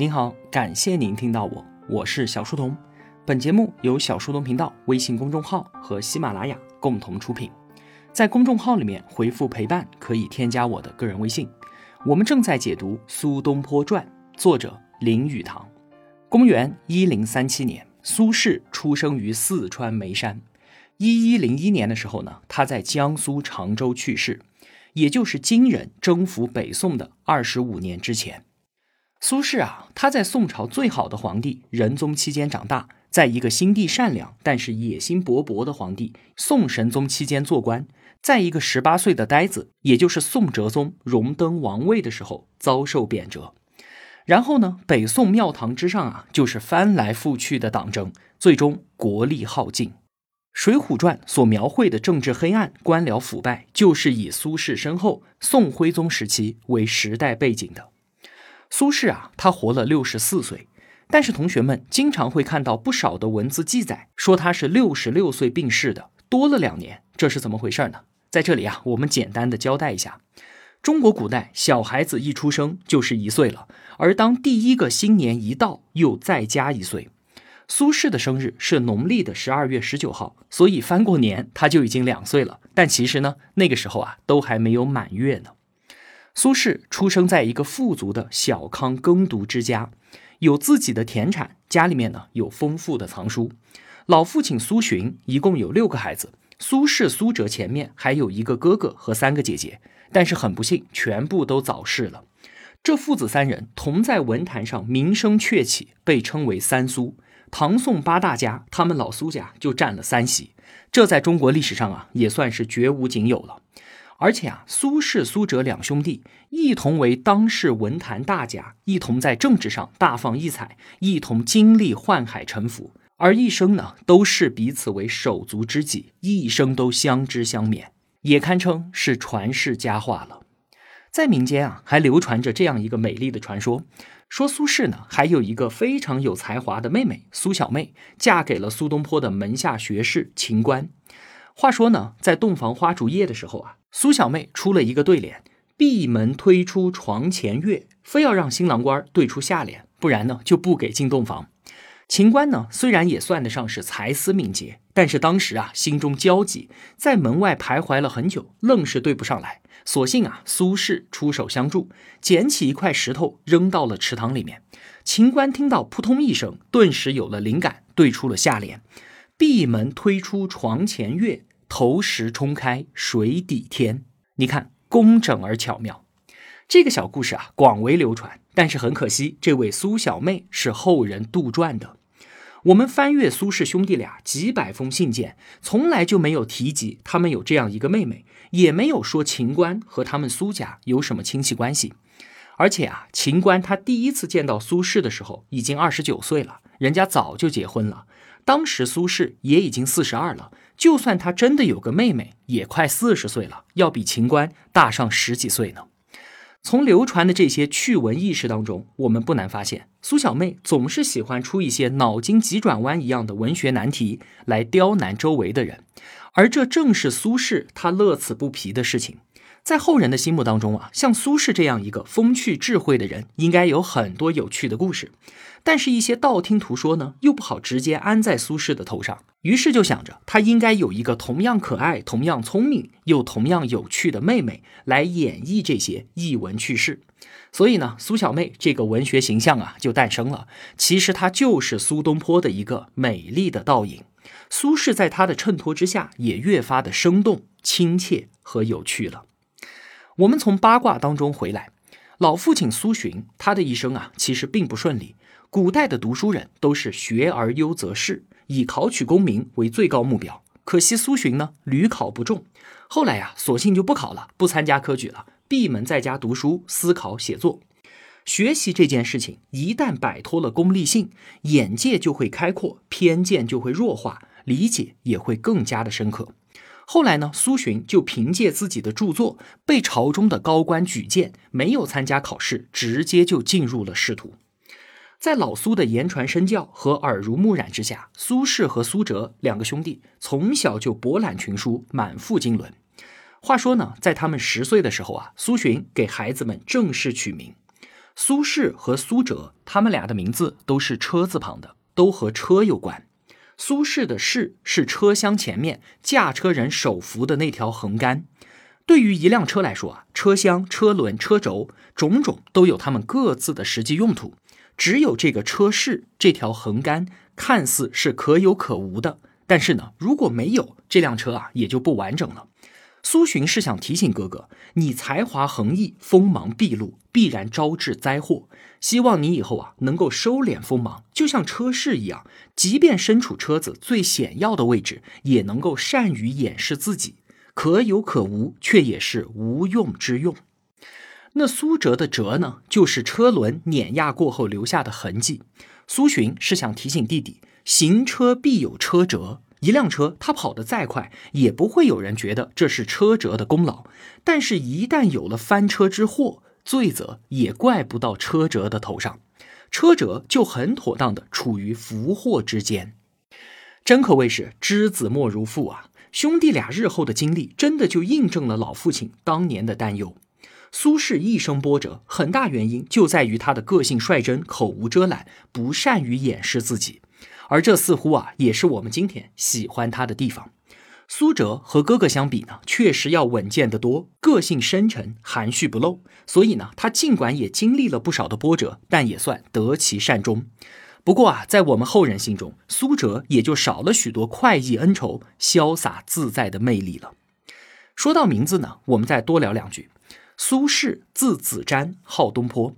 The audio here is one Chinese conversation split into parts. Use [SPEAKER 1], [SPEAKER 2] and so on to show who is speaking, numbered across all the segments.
[SPEAKER 1] 您好，感谢您听到我，我是小书童。本节目由小书童频道微信公众号和喜马拉雅共同出品。在公众号里面回复“陪伴”可以添加我的个人微信。我们正在解读《苏东坡传》，作者林语堂。公元一零三七年，苏轼出生于四川眉山。一一零一年的时候呢，他在江苏常州去世，也就是金人征服北宋的二十五年之前。苏轼啊，他在宋朝最好的皇帝仁宗期间长大，在一个心地善良但是野心勃勃的皇帝宋神宗期间做官，在一个十八岁的呆子，也就是宋哲宗荣登王位的时候遭受贬谪，然后呢，北宋庙堂之上啊，就是翻来覆去的党争，最终国力耗尽。《水浒传》所描绘的政治黑暗、官僚腐败，就是以苏轼身后宋徽宗时期为时代背景的。苏轼啊，他活了六十四岁，但是同学们经常会看到不少的文字记载，说他是六十六岁病逝的，多了两年，这是怎么回事呢？在这里啊，我们简单的交代一下：中国古代小孩子一出生就是一岁了，而当第一个新年一到，又再加一岁。苏轼的生日是农历的十二月十九号，所以翻过年他就已经两岁了。但其实呢，那个时候啊，都还没有满月呢。苏轼出生在一个富足的小康耕读之家，有自己的田产，家里面呢有丰富的藏书。老父亲苏洵一共有六个孩子，苏轼、苏辙前面还有一个哥哥和三个姐姐，但是很不幸，全部都早逝了。这父子三人同在文坛上名声鹊起，被称为三苏。唐宋八大家，他们老苏家就占了三席，这在中国历史上啊也算是绝无仅有了。而且啊，苏轼、苏辙两兄弟一同为当世文坛大家，一同在政治上大放异彩，一同经历宦海沉浮，而一生呢都视彼此为手足知己，一生都相知相勉，也堪称是传世佳话了。在民间啊，还流传着这样一个美丽的传说，说苏轼呢还有一个非常有才华的妹妹苏小妹，嫁给了苏东坡的门下学士秦观。话说呢，在洞房花烛夜的时候啊。苏小妹出了一个对联：“闭门推出床前月”，非要让新郎官对出下联，不然呢就不给进洞房。秦观呢虽然也算得上是才思敏捷，但是当时啊心中焦急，在门外徘徊了很久，愣是对不上来。索性啊苏轼出手相助，捡起一块石头扔到了池塘里面。秦观听到扑通一声，顿时有了灵感，对出了下联：“闭门推出床前月。”投石冲开水底天，你看工整而巧妙。这个小故事啊广为流传，但是很可惜，这位苏小妹是后人杜撰的。我们翻阅苏轼兄弟俩几百封信件，从来就没有提及他们有这样一个妹妹，也没有说秦观和他们苏家有什么亲戚关系。而且啊，秦观他第一次见到苏轼的时候已经二十九岁了，人家早就结婚了。当时苏轼也已经四十二了。就算他真的有个妹妹，也快四十岁了，要比秦观大上十几岁呢。从流传的这些趣闻轶事当中，我们不难发现，苏小妹总是喜欢出一些脑筋急转弯一样的文学难题来刁难周围的人，而这正是苏轼他乐此不疲的事情。在后人的心目当中啊，像苏轼这样一个风趣智慧的人，应该有很多有趣的故事。但是，一些道听途说呢，又不好直接安在苏轼的头上。于是就想着，他应该有一个同样可爱、同样聪明又同样有趣的妹妹来演绎这些逸闻趣事。所以呢，苏小妹这个文学形象啊，就诞生了。其实她就是苏东坡的一个美丽的倒影。苏轼在她的衬托之下，也越发的生动、亲切和有趣了。我们从八卦当中回来，老父亲苏洵，他的一生啊，其实并不顺利。古代的读书人都是学而优则仕，以考取功名为最高目标。可惜苏洵呢，屡考不中，后来呀，索性就不考了，不参加科举了，闭门在家读书、思考、写作。学习这件事情，一旦摆脱了功利性，眼界就会开阔，偏见就会弱化，理解也会更加的深刻。后来呢，苏洵就凭借自己的著作被朝中的高官举荐，没有参加考试，直接就进入了仕途。在老苏的言传身教和耳濡目染之下，苏轼和苏辙两个兄弟从小就博览群书，满腹经纶。话说呢，在他们十岁的时候啊，苏洵给孩子们正式取名。苏轼和苏辙，他们俩的名字都是车字旁的，都和车有关。苏轼的轼是车厢前面驾车人手扶的那条横杆。对于一辆车来说啊，车厢、车轮、车轴种种都有它们各自的实际用途。只有这个车饰这条横杆看似是可有可无的，但是呢，如果没有这辆车啊，也就不完整了。苏洵是想提醒哥哥，你才华横溢，锋芒毕露，必然招致灾祸。希望你以后啊，能够收敛锋芒，就像车饰一样，即便身处车子最险要的位置，也能够善于掩饰自己，可有可无，却也是无用之用。那苏辙的辙呢，就是车轮碾压过后留下的痕迹。苏洵是想提醒弟弟，行车必有车辙。一辆车，它跑得再快，也不会有人觉得这是车辙的功劳。但是，一旦有了翻车之祸，罪责也怪不到车辙的头上，车辙就很妥当的处于福祸之间。真可谓是知子莫如父啊！兄弟俩日后的经历，真的就印证了老父亲当年的担忧。苏轼一生波折，很大原因就在于他的个性率真、口无遮拦，不善于掩饰自己。而这似乎啊，也是我们今天喜欢他的地方。苏辙和哥哥相比呢，确实要稳健得多，个性深沉，含蓄不露。所以呢，他尽管也经历了不少的波折，但也算得其善终。不过啊，在我们后人心中，苏辙也就少了许多快意恩仇、潇洒自在的魅力了。说到名字呢，我们再多聊两句。苏轼字子瞻，号东坡。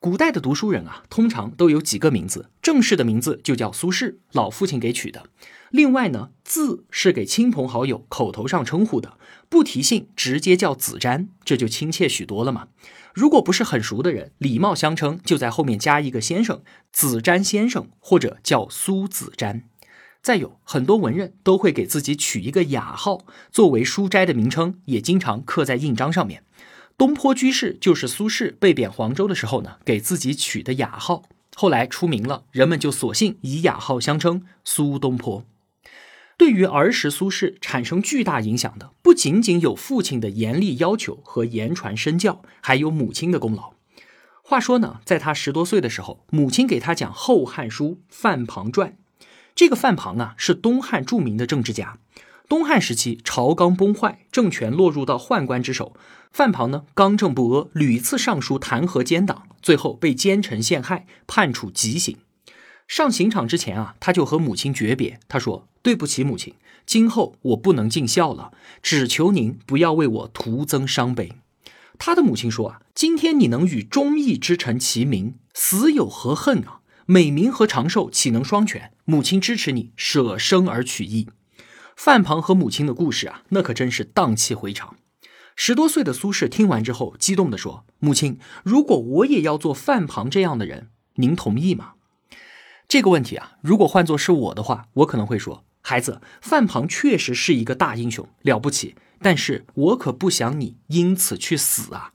[SPEAKER 1] 古代的读书人啊，通常都有几个名字，正式的名字就叫苏轼，老父亲给取的。另外呢，字是给亲朋好友口头上称呼的，不提姓，直接叫子瞻，这就亲切许多了嘛。如果不是很熟的人，礼貌相称，就在后面加一个先生，子瞻先生，或者叫苏子瞻。再有很多文人都会给自己取一个雅号，作为书斋的名称，也经常刻在印章上面。东坡居士就是苏轼被贬黄州的时候呢，给自己取的雅号。后来出名了，人们就索性以雅号相称苏东坡。对于儿时苏轼产生巨大影响的，不仅仅有父亲的严厉要求和言传身教，还有母亲的功劳。话说呢，在他十多岁的时候，母亲给他讲《后汉书·范庞传》。这个范庞啊，是东汉著名的政治家。东汉时期，朝纲崩坏，政权落入到宦官之手。范庞呢，刚正不阿，屡次上书弹劾奸党，最后被奸臣陷害，判处极刑。上刑场之前啊，他就和母亲诀别，他说：“对不起，母亲，今后我不能尽孝了，只求您不要为我徒增伤悲。”他的母亲说：“啊，今天你能与忠义之臣齐名，死有何恨啊？美名和长寿岂能双全？母亲支持你舍生而取义。”范庞和母亲的故事啊，那可真是荡气回肠。十多岁的苏轼听完之后，激动地说：“母亲，如果我也要做范庞这样的人，您同意吗？”这个问题啊，如果换作是我的话，我可能会说：“孩子，范庞确实是一个大英雄，了不起，但是我可不想你因此去死啊。”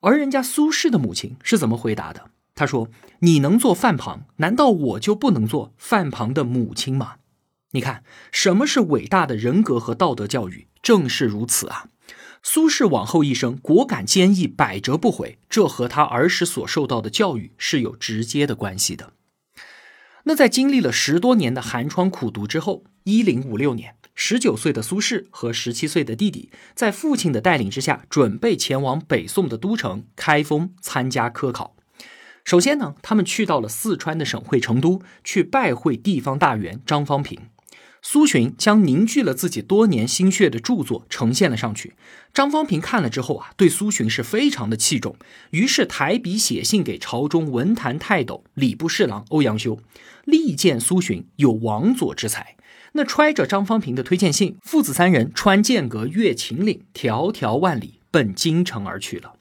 [SPEAKER 1] 而人家苏轼的母亲是怎么回答的？他说：“你能做范庞，难道我就不能做范庞的母亲吗？”你看，什么是伟大的人格和道德教育？正是如此啊！苏轼往后一生果敢坚毅，百折不回，这和他儿时所受到的教育是有直接的关系的。那在经历了十多年的寒窗苦读之后，一零五六年，十九岁的苏轼和十七岁的弟弟，在父亲的带领之下，准备前往北宋的都城开封参加科考。首先呢，他们去到了四川的省会成都，去拜会地方大员张方平。苏洵将凝聚了自己多年心血的著作呈现了上去。张方平看了之后啊，对苏洵是非常的器重，于是抬笔写信给朝中文坛泰斗礼部侍郎欧阳修，力荐苏洵有王佐之才。那揣着张方平的推荐信，父子三人穿剑阁越秦岭，迢迢万里奔京城而去了。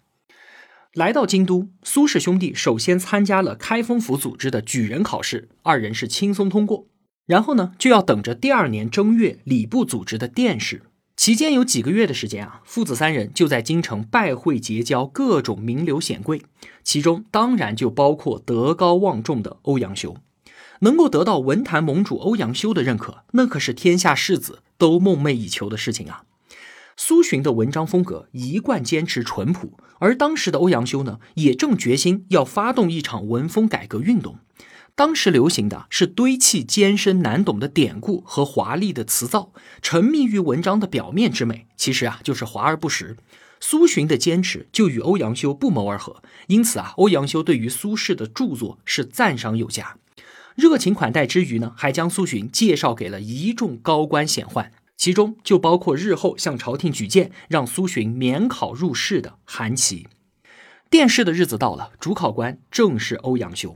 [SPEAKER 1] 来到京都，苏氏兄弟首先参加了开封府组织的举人考试，二人是轻松通过。然后呢，就要等着第二年正月礼部组织的殿试。期间有几个月的时间啊，父子三人就在京城拜会结交各种名流显贵，其中当然就包括德高望重的欧阳修。能够得到文坛盟主欧阳修的认可，那可是天下士子都梦寐以求的事情啊。苏洵的文章风格一贯坚持淳朴，而当时的欧阳修呢，也正决心要发动一场文风改革运动。当时流行的是堆砌艰深难懂的典故和华丽的词藻，沉迷于文章的表面之美，其实啊就是华而不实。苏洵的坚持就与欧阳修不谋而合，因此啊，欧阳修对于苏轼的著作是赞赏有加，热情款待之余呢，还将苏洵介绍给了一众高官显宦，其中就包括日后向朝廷举荐让苏洵免考入仕的韩琦。殿试的日子到了，主考官正是欧阳修。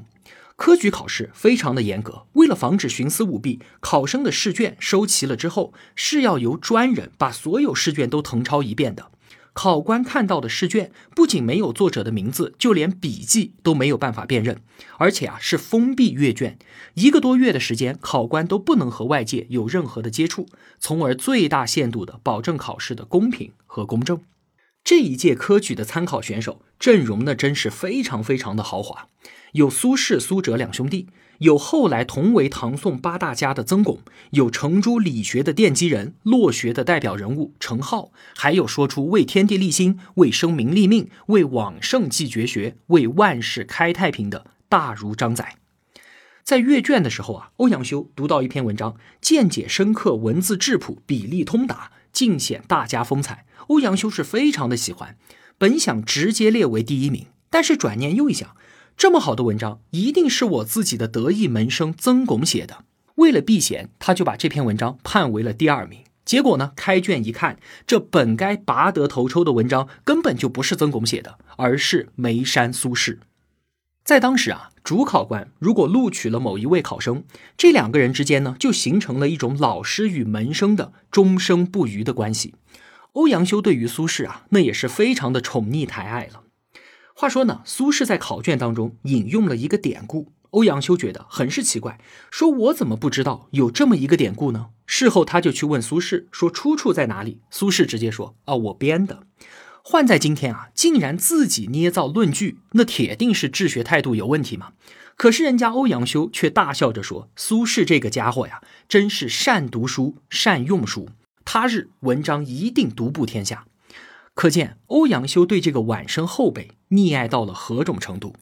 [SPEAKER 1] 科举考试非常的严格，为了防止徇私舞弊，考生的试卷收齐了之后，是要由专人把所有试卷都誊抄一遍的。考官看到的试卷不仅没有作者的名字，就连笔迹都没有办法辨认，而且啊是封闭阅卷，一个多月的时间，考官都不能和外界有任何的接触，从而最大限度的保证考试的公平和公正。这一届科举的参考选手阵容呢，真是非常非常的豪华。有苏轼、苏辙两兄弟，有后来同为唐宋八大家的曾巩，有程朱理学的奠基人、洛学的代表人物程颢，还有说出“为天地立心，为生民立命，为往圣继绝学，为万世开太平”的大儒张载。在阅卷的时候啊，欧阳修读到一篇文章，见解深刻，文字质朴，笔力通达，尽显大家风采。欧阳修是非常的喜欢，本想直接列为第一名，但是转念又一想。这么好的文章，一定是我自己的得意门生曾巩写的。为了避嫌，他就把这篇文章判为了第二名。结果呢，开卷一看，这本该拔得头筹的文章，根本就不是曾巩写的，而是眉山苏轼。在当时啊，主考官如果录取了某一位考生，这两个人之间呢，就形成了一种老师与门生的终生不渝的关系。欧阳修对于苏轼啊，那也是非常的宠溺抬爱了。话说呢，苏轼在考卷当中引用了一个典故，欧阳修觉得很是奇怪，说我怎么不知道有这么一个典故呢？事后他就去问苏轼，说出处在哪里？苏轼直接说啊，我编的。换在今天啊，竟然自己捏造论据，那铁定是治学态度有问题嘛。可是人家欧阳修却大笑着说，苏轼这个家伙呀，真是善读书，善用书，他日文章一定独步天下。可见欧阳修对这个晚生后辈溺爱到了何种程度？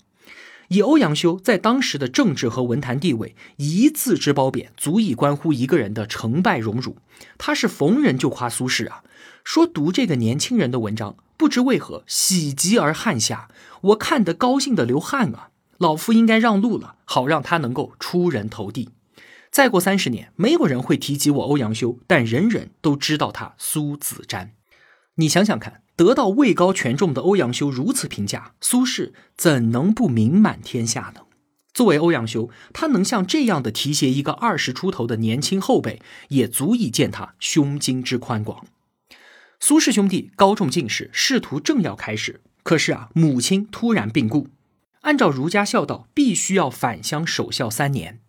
[SPEAKER 1] 以欧阳修在当时的政治和文坛地位，一字之褒贬足以关乎一个人的成败荣辱。他是逢人就夸苏轼啊，说读这个年轻人的文章，不知为何喜极而汗下，我看得高兴的流汗啊！老夫应该让路了，好让他能够出人头地。再过三十年，没有人会提及我欧阳修，但人人都知道他苏子瞻。你想想看。得到位高权重的欧阳修如此评价，苏轼怎能不名满天下呢？作为欧阳修，他能像这样的提携一个二十出头的年轻后辈，也足以见他胸襟之宽广。苏氏兄弟高中进士，仕途正要开始，可是啊，母亲突然病故，按照儒家孝道，必须要返乡守孝三年。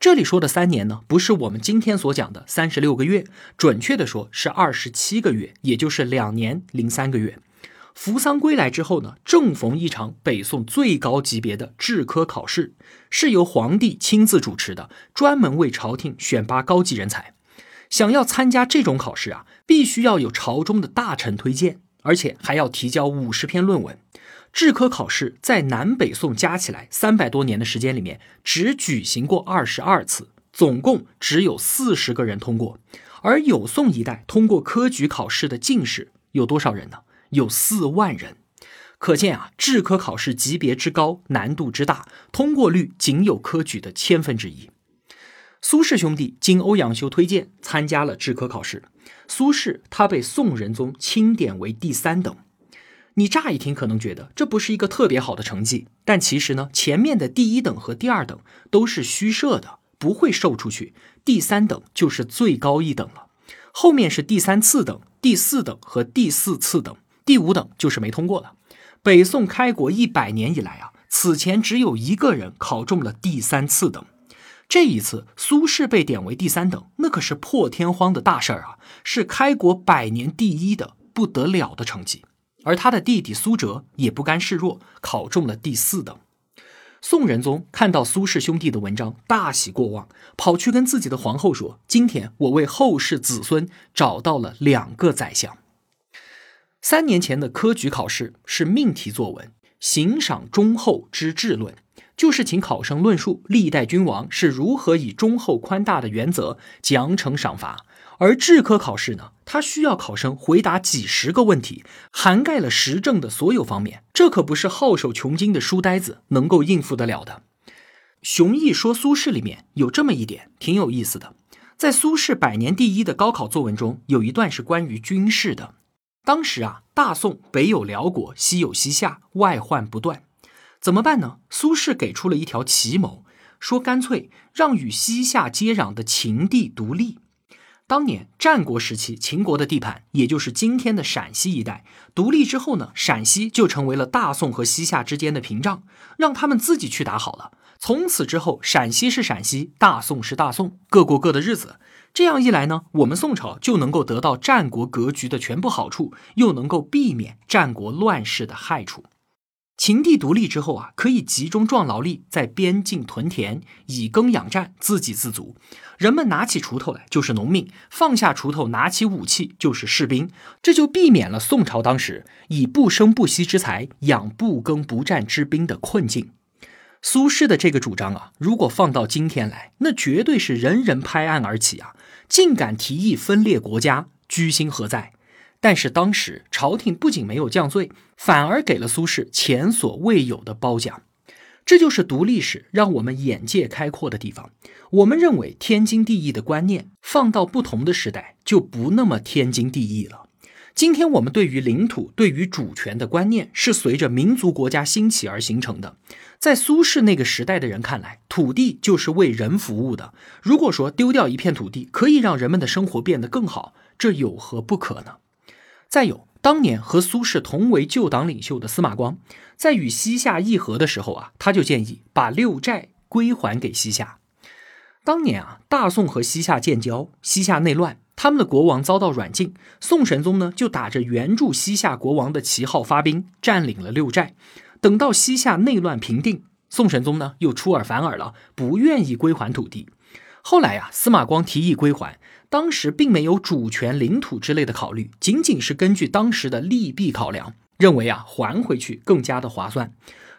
[SPEAKER 1] 这里说的三年呢，不是我们今天所讲的三十六个月，准确的说是二十七个月，也就是两年零三个月。扶丧归来之后呢，正逢一场北宋最高级别的制科考试，是由皇帝亲自主持的，专门为朝廷选拔高级人才。想要参加这种考试啊，必须要有朝中的大臣推荐，而且还要提交五十篇论文。制科考试在南北宋加起来三百多年的时间里面，只举行过二十二次，总共只有四十个人通过。而有宋一代通过科举考试的进士有多少人呢？有四万人。可见啊，制科考试级别之高，难度之大，通过率仅有科举的千分之一。苏轼兄弟经欧阳修推荐参加了制科考试，苏轼他被宋仁宗钦点为第三等。你乍一听可能觉得这不是一个特别好的成绩，但其实呢，前面的第一等和第二等都是虚设的，不会授出去。第三等就是最高一等了，后面是第三次等、第四等和第四次等，第五等就是没通过了。北宋开国一百年以来啊，此前只有一个人考中了第三次等，这一次苏轼被点为第三等，那可是破天荒的大事儿啊，是开国百年第一的不得了的成绩。而他的弟弟苏辙也不甘示弱，考中了第四等。宋仁宗看到苏氏兄弟的文章，大喜过望，跑去跟自己的皇后说：“今天我为后世子孙找到了两个宰相。”三年前的科举考试是命题作文，行赏忠厚之治论，就是请考生论述历代君王是如何以忠厚宽大的原则奖惩赏罚。而制科考试呢，它需要考生回答几十个问题，涵盖了时政的所有方面，这可不是好手穷经的书呆子能够应付得了的。熊毅说苏轼里面有这么一点挺有意思的，在苏轼百年第一的高考作文中，有一段是关于军事的。当时啊，大宋北有辽国，西有西夏，外患不断，怎么办呢？苏轼给出了一条奇谋，说干脆让与西夏接壤的秦地独立。当年战国时期，秦国的地盘，也就是今天的陕西一带，独立之后呢，陕西就成为了大宋和西夏之间的屏障，让他们自己去打好了。从此之后，陕西是陕西，大宋是大宋，各过各的日子。这样一来呢，我们宋朝就能够得到战国格局的全部好处，又能够避免战国乱世的害处。秦地独立之后啊，可以集中壮劳力在边境屯田，以耕养战，自给自足。人们拿起锄头来就是农民，放下锄头拿起武器就是士兵，这就避免了宋朝当时以不生不息之财养不耕不战之兵的困境。苏轼的这个主张啊，如果放到今天来，那绝对是人人拍案而起啊！竟敢提议分裂国家，居心何在？但是当时朝廷不仅没有降罪，反而给了苏轼前所未有的褒奖。这就是读历史让我们眼界开阔的地方。我们认为天经地义的观念，放到不同的时代就不那么天经地义了。今天我们对于领土、对于主权的观念，是随着民族国家兴起而形成的。在苏轼那个时代的人看来，土地就是为人服务的。如果说丢掉一片土地可以让人们的生活变得更好，这有何不可呢？再有，当年和苏轼同为旧党领袖的司马光，在与西夏议和的时候啊，他就建议把六寨归还给西夏。当年啊，大宋和西夏建交，西夏内乱，他们的国王遭到软禁，宋神宗呢就打着援助西夏国王的旗号发兵，占领了六寨。等到西夏内乱平定，宋神宗呢又出尔反尔了，不愿意归还土地。后来呀，司马光提议归还。当时并没有主权、领土之类的考虑，仅仅是根据当时的利弊考量，认为啊还回去更加的划算。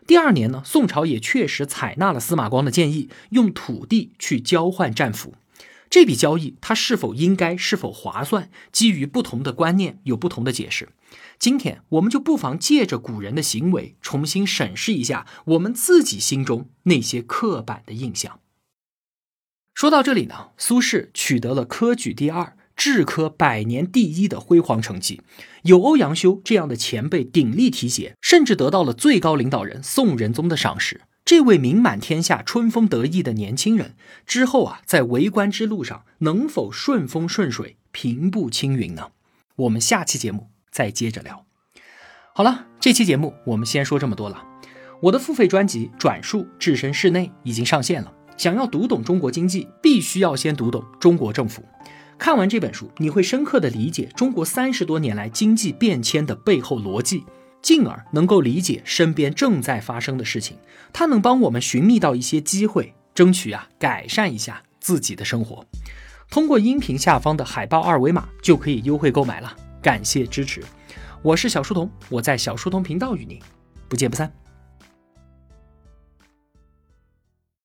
[SPEAKER 1] 第二年呢，宋朝也确实采纳了司马光的建议，用土地去交换战俘。这笔交易它是否应该、是否划算，基于不同的观念有不同的解释。今天我们就不妨借着古人的行为，重新审视一下我们自己心中那些刻板的印象。说到这里呢，苏轼取得了科举第二、制科百年第一的辉煌成绩，有欧阳修这样的前辈鼎力提携，甚至得到了最高领导人宋仁宗的赏识。这位名满天下、春风得意的年轻人之后啊，在为官之路上能否顺风顺水、平步青云呢？我们下期节目再接着聊。好了，这期节目我们先说这么多了。我的付费专辑《转述置身事内》已经上线了。想要读懂中国经济，必须要先读懂中国政府。看完这本书，你会深刻的理解中国三十多年来经济变迁的背后逻辑，进而能够理解身边正在发生的事情。它能帮我们寻觅到一些机会，争取啊改善一下自己的生活。通过音频下方的海报二维码就可以优惠购买了。感谢支持，我是小书童，我在小书童频道与您不见不散。